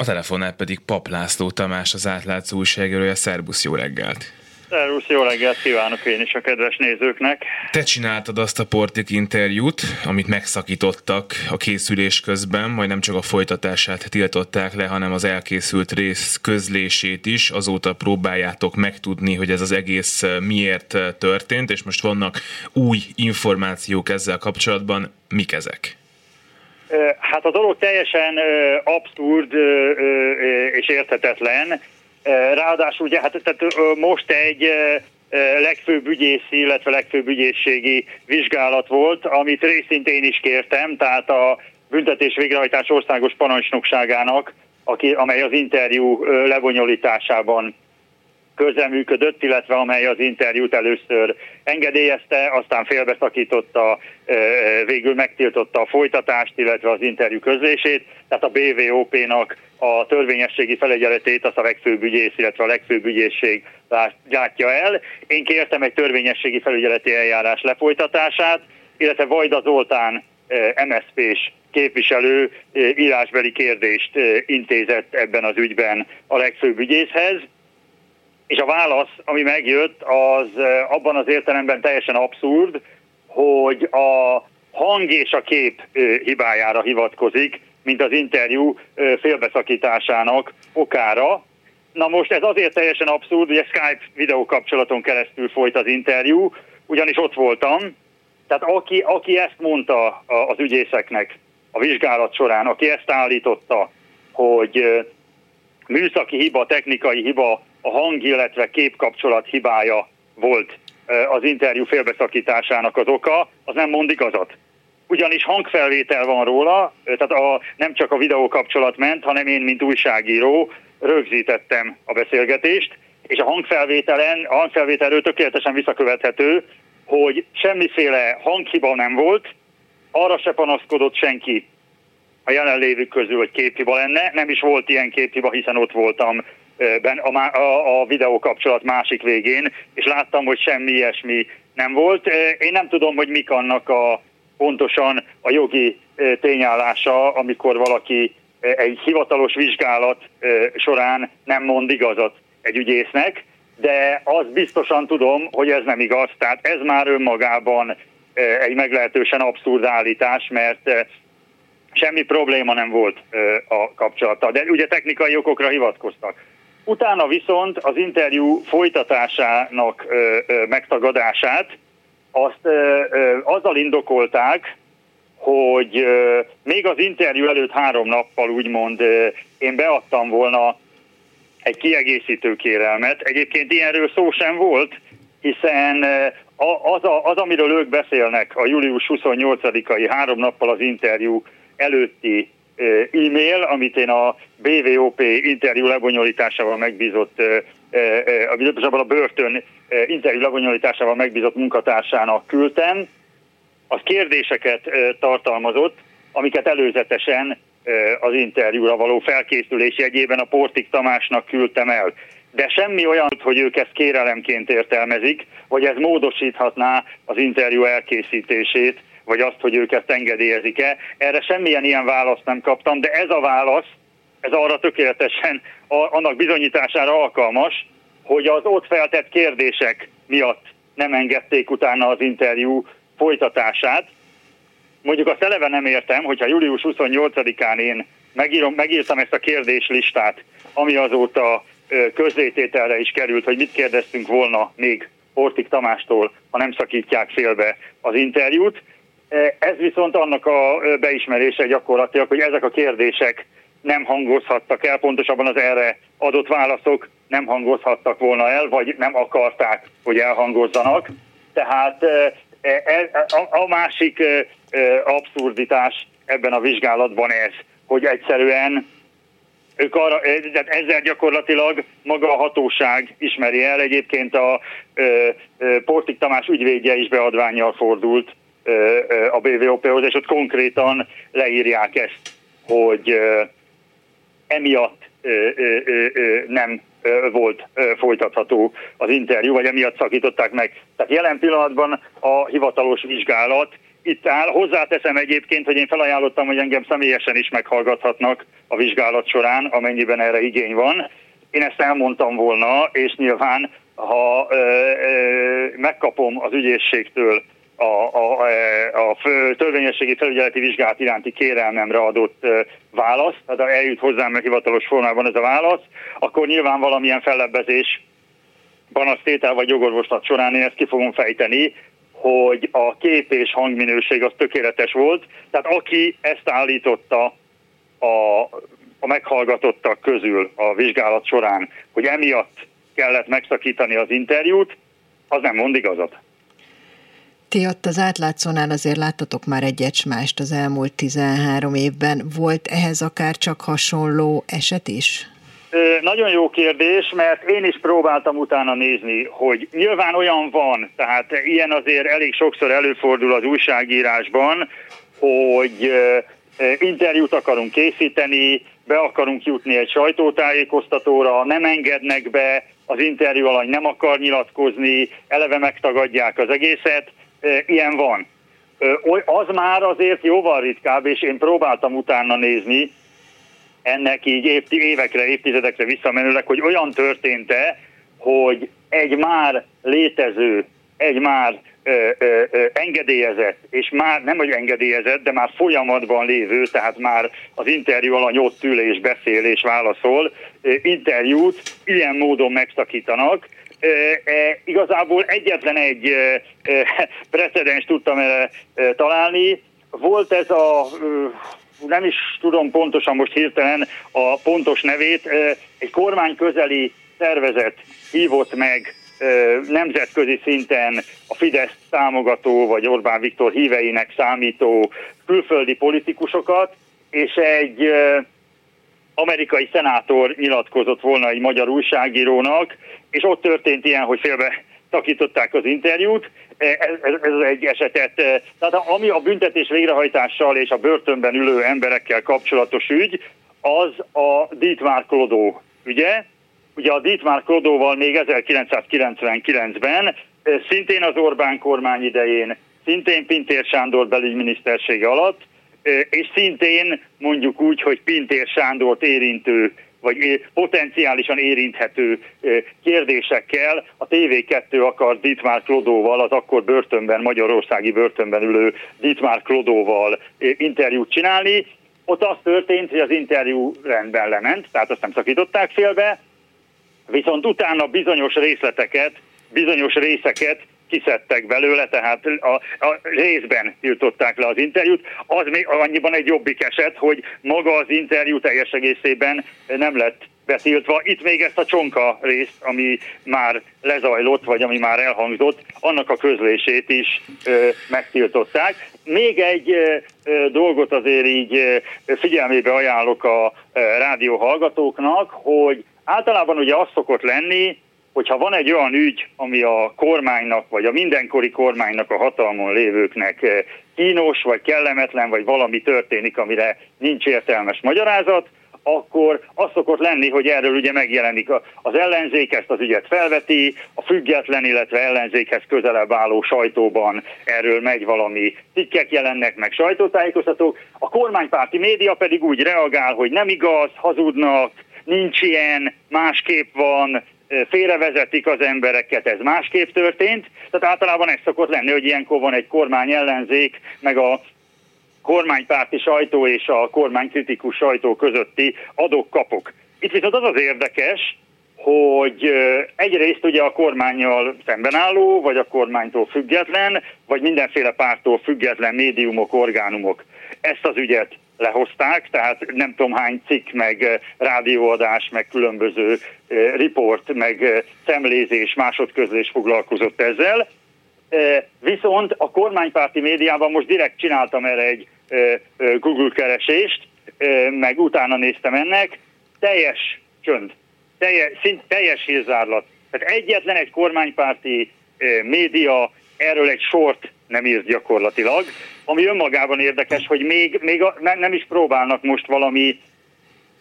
A telefonnál pedig Pap László Tamás, az átlátszó újságírója. Szerbusz, jó reggelt! Szervusz, jó reggelt kívánok én is a kedves nézőknek. Te csináltad azt a Portik interjút, amit megszakítottak a készülés közben, majd nem csak a folytatását tiltották le, hanem az elkészült rész közlését is. Azóta próbáljátok megtudni, hogy ez az egész miért történt, és most vannak új információk ezzel kapcsolatban. Mik ezek? Hát a dolog teljesen abszurd és érthetetlen. Ráadásul ugye hát tehát most egy legfőbb ügyészi, illetve legfőbb ügyészségi vizsgálat volt, amit részint én is kértem, tehát a büntetés végrehajtás országos parancsnokságának, aki, amely az interjú lebonyolításában közreműködött, illetve amely az interjút először engedélyezte, aztán félbeszakította, végül megtiltotta a folytatást, illetve az interjú közlését. Tehát a BVOP-nak a törvényességi felügyeletét az a legfőbb ügyész, illetve a legfőbb ügyészség látja el. Én kértem egy törvényességi felügyeleti eljárás lefolytatását, illetve Vajda Zoltán MSZP-s képviselő írásbeli kérdést intézett ebben az ügyben a legfőbb ügyészhez és a válasz, ami megjött, az abban az értelemben teljesen abszurd, hogy a hang és a kép hibájára hivatkozik, mint az interjú félbeszakításának okára. Na most ez azért teljesen abszurd, hogy a Skype videókapcsolaton keresztül folyt az interjú, ugyanis ott voltam, tehát aki, aki ezt mondta az ügyészeknek a vizsgálat során, aki ezt állította, hogy műszaki hiba, technikai hiba a hang, illetve képkapcsolat hibája volt az interjú félbeszakításának az oka, az nem mond igazat. Ugyanis hangfelvétel van róla, tehát a, nem csak a videó kapcsolat ment, hanem én, mint újságíró rögzítettem a beszélgetést, és a hangfelvételen, a hangfelvételről tökéletesen visszakövethető, hogy semmiféle hanghiba nem volt, arra se panaszkodott senki a jelenlévők közül, hogy képhiba lenne, nem is volt ilyen képhiba, hiszen ott voltam a, a, a videó kapcsolat másik végén, és láttam, hogy semmi ilyesmi nem volt. Én nem tudom, hogy mik annak a pontosan a jogi tényállása, amikor valaki egy hivatalos vizsgálat során nem mond igazat egy ügyésznek, de azt biztosan tudom, hogy ez nem igaz. Tehát ez már önmagában egy meglehetősen abszurd állítás, mert semmi probléma nem volt a kapcsolata. De ugye technikai okokra hivatkoztak. Utána viszont az interjú folytatásának ö, ö, megtagadását azt ö, ö, azzal indokolták, hogy ö, még az interjú előtt három nappal úgymond ö, én beadtam volna egy kiegészítő kérelmet. Egyébként ilyenről szó sem volt, hiszen az, a, az, amiről ők beszélnek, a július 28-ai három nappal az interjú előtti e-mail, amit én a BVOP interjú lebonyolításával megbízott, a, a börtön interjú lebonyolításával megbízott munkatársának küldtem, az kérdéseket tartalmazott, amiket előzetesen az interjúra való felkészülés jegyében a Portik Tamásnak küldtem el. De semmi olyan, hogy ők ezt kérelemként értelmezik, vagy ez módosíthatná az interjú elkészítését, vagy azt, hogy ők ezt engedélyezik-e. Erre semmilyen ilyen választ nem kaptam, de ez a válasz, ez arra tökéletesen annak bizonyítására alkalmas, hogy az ott feltett kérdések miatt nem engedték utána az interjú folytatását. Mondjuk azt eleve nem értem, hogyha július 28-án én megírom, megírtam ezt a kérdéslistát, ami azóta közzétételre is került, hogy mit kérdeztünk volna még Portik Tamástól, ha nem szakítják félbe az interjút, ez viszont annak a beismerése gyakorlatilag, hogy ezek a kérdések nem hangozhattak el, pontosabban az erre adott válaszok nem hangozhattak volna el, vagy nem akarták, hogy elhangozzanak. Tehát e, e, a másik abszurditás ebben a vizsgálatban ez, hogy egyszerűen ők arra, ezzel gyakorlatilag maga a hatóság ismeri el, egyébként a Portik Tamás ügyvédje is beadványjal fordult a BVOP-hoz, és ott konkrétan leírják ezt, hogy emiatt nem volt folytatható az interjú, vagy emiatt szakították meg. Tehát jelen pillanatban a hivatalos vizsgálat itt áll. Hozzáteszem egyébként, hogy én felajánlottam, hogy engem személyesen is meghallgathatnak a vizsgálat során, amennyiben erre igény van. Én ezt elmondtam volna, és nyilván, ha ö, ö, megkapom az ügyészségtől a, a, a fő, törvényességi felügyeleti vizsgálat iránti kérelmemre adott választ, tehát eljut hozzám a hivatalos formában ez a válasz, akkor nyilván valamilyen fellebbezés panasztétel vagy jogorvoslat során én ezt ki fogom fejteni, hogy a kép és hangminőség az tökéletes volt. Tehát aki ezt állította a, a meghallgatottak közül a vizsgálat során, hogy emiatt kellett megszakítani az interjút, az nem mond igazat. Ti ott az átlátszónál azért láttatok már egy mást az elmúlt 13 évben. Volt ehhez akár csak hasonló eset is? Nagyon jó kérdés, mert én is próbáltam utána nézni, hogy nyilván olyan van, tehát ilyen azért elég sokszor előfordul az újságírásban, hogy interjút akarunk készíteni, be akarunk jutni egy sajtótájékoztatóra, nem engednek be, az interjú alany nem akar nyilatkozni, eleve megtagadják az egészet, ilyen van. Az már azért jóval ritkább, és én próbáltam utána nézni, ennek így évekre, évtizedekre visszamenőleg, hogy olyan történt-e, hogy egy már létező, egy már ö, ö, ö, engedélyezett, és már nem, hogy engedélyezett, de már folyamatban lévő, tehát már az interjú alany ott ül és beszél és válaszol, ö, interjút ilyen módon megszakítanak, igazából egyetlen egy precedens tudtam találni. Volt ez a nem is tudom pontosan most hirtelen a pontos nevét, egy kormány közeli szervezet hívott meg nemzetközi szinten a Fidesz támogató, vagy Orbán Viktor híveinek számító külföldi politikusokat, és egy amerikai szenátor nyilatkozott volna egy magyar újságírónak, és ott történt ilyen, hogy félbe szakították az interjút, ez, ez, ez egy esetet. Tehát ami a büntetés végrehajtással és a börtönben ülő emberekkel kapcsolatos ügy, az a Dietmar Klodó ügye. Ugye a Dietmar Klodóval még 1999-ben, szintén az Orbán kormány idején, szintén Pintér Sándor belügyminisztersége alatt, és szintén mondjuk úgy, hogy Pintér Sándort érintő vagy potenciálisan érinthető kérdésekkel a TV2 akar Dietmar Klodóval, az akkor börtönben, magyarországi börtönben ülő Dietmar Klodóval interjút csinálni. Ott az történt, hogy az interjú rendben lement, tehát azt nem szakították félbe, viszont utána bizonyos részleteket, bizonyos részeket kiszedtek belőle, tehát a, a részben tiltották le az interjút. Az még annyiban egy jobbik eset, hogy maga az interjú teljes egészében nem lett betiltva. Itt még ezt a csonka részt, ami már lezajlott, vagy ami már elhangzott, annak a közlését is ö, megtiltották. Még egy ö, dolgot azért így ö, figyelmébe ajánlok a ö, rádió hallgatóknak, hogy általában ugye az szokott lenni, hogyha van egy olyan ügy, ami a kormánynak, vagy a mindenkori kormánynak, a hatalmon lévőknek eh, kínos, vagy kellemetlen, vagy valami történik, amire nincs értelmes magyarázat, akkor az szokott lenni, hogy erről ugye megjelenik. Az ellenzék, ezt az ügyet felveti, a független, illetve ellenzékhez közelebb álló sajtóban erről megy valami cikkek jelennek meg sajtótájékoztatók, a kormánypárti média pedig úgy reagál, hogy nem igaz, hazudnak, nincs ilyen, másképp van, félrevezetik az embereket, ez másképp történt. Tehát általában ez szokott lenni, hogy ilyenkor van egy kormány ellenzék, meg a kormánypárti sajtó és a kormánykritikus sajtó közötti adok-kapok. Itt viszont az az érdekes, hogy egyrészt ugye a kormányjal szemben álló, vagy a kormánytól független, vagy mindenféle pártól független médiumok, orgánumok ezt az ügyet lehozták, tehát nem tudom hány cikk, meg rádióadás, meg különböző riport, meg szemlézés, másodközlés foglalkozott ezzel. Viszont a kormánypárti médiában most direkt csináltam erre egy Google keresést, meg utána néztem ennek, teljes csönd, teljes, szint, teljes hírzárlat. Tehát egyetlen egy kormánypárti média erről egy sort nem írt gyakorlatilag, ami önmagában érdekes, hogy még, még a, nem, nem is próbálnak most valami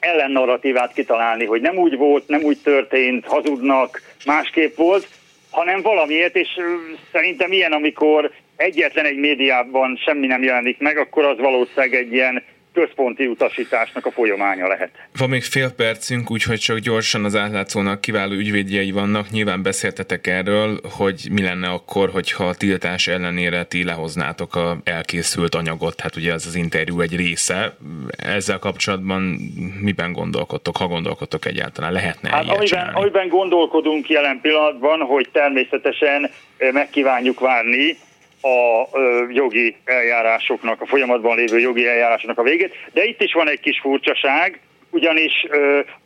ellennarratívát kitalálni, hogy nem úgy volt, nem úgy történt, hazudnak, másképp volt, hanem valamiért, és szerintem ilyen, amikor egyetlen egy médiában semmi nem jelenik meg, akkor az valószínűleg egy ilyen központi utasításnak a folyamánya lehet. Van még fél percünk, úgyhogy csak gyorsan az átlátszónak kiváló ügyvédjei vannak. Nyilván beszéltetek erről, hogy mi lenne akkor, hogyha a tiltás ellenére ti lehoznátok a elkészült anyagot. Hát ugye ez az interjú egy része. Ezzel kapcsolatban miben gondolkodtok, ha gondolkodtok egyáltalán? Lehetne hát, amiben, amiben gondolkodunk jelen pillanatban, hogy természetesen megkívánjuk várni a jogi eljárásoknak, a folyamatban lévő jogi eljárásoknak a végét, de itt is van egy kis furcsaság, ugyanis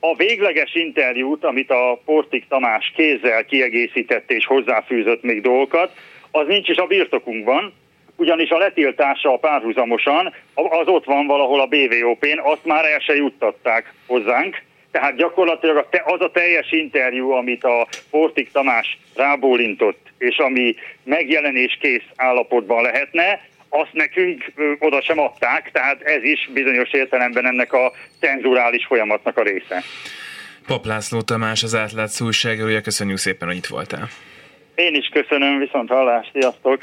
a végleges interjút, amit a Portik Tamás kézzel kiegészített és hozzáfűzött még dolgokat, az nincs is a birtokunkban, ugyanis a letiltása párhuzamosan az ott van valahol a BVOP-n, azt már el se juttatták hozzánk, tehát gyakorlatilag az a teljes interjú, amit a Portik Tamás rábólintott, és ami megjelenés kész állapotban lehetne, azt nekünk oda sem adták, tehát ez is bizonyos értelemben ennek a cenzurális folyamatnak a része. Pap László Tamás, az átlátszó újságírója, köszönjük szépen, hogy itt voltál. Én is köszönöm, viszont hallást, sziasztok!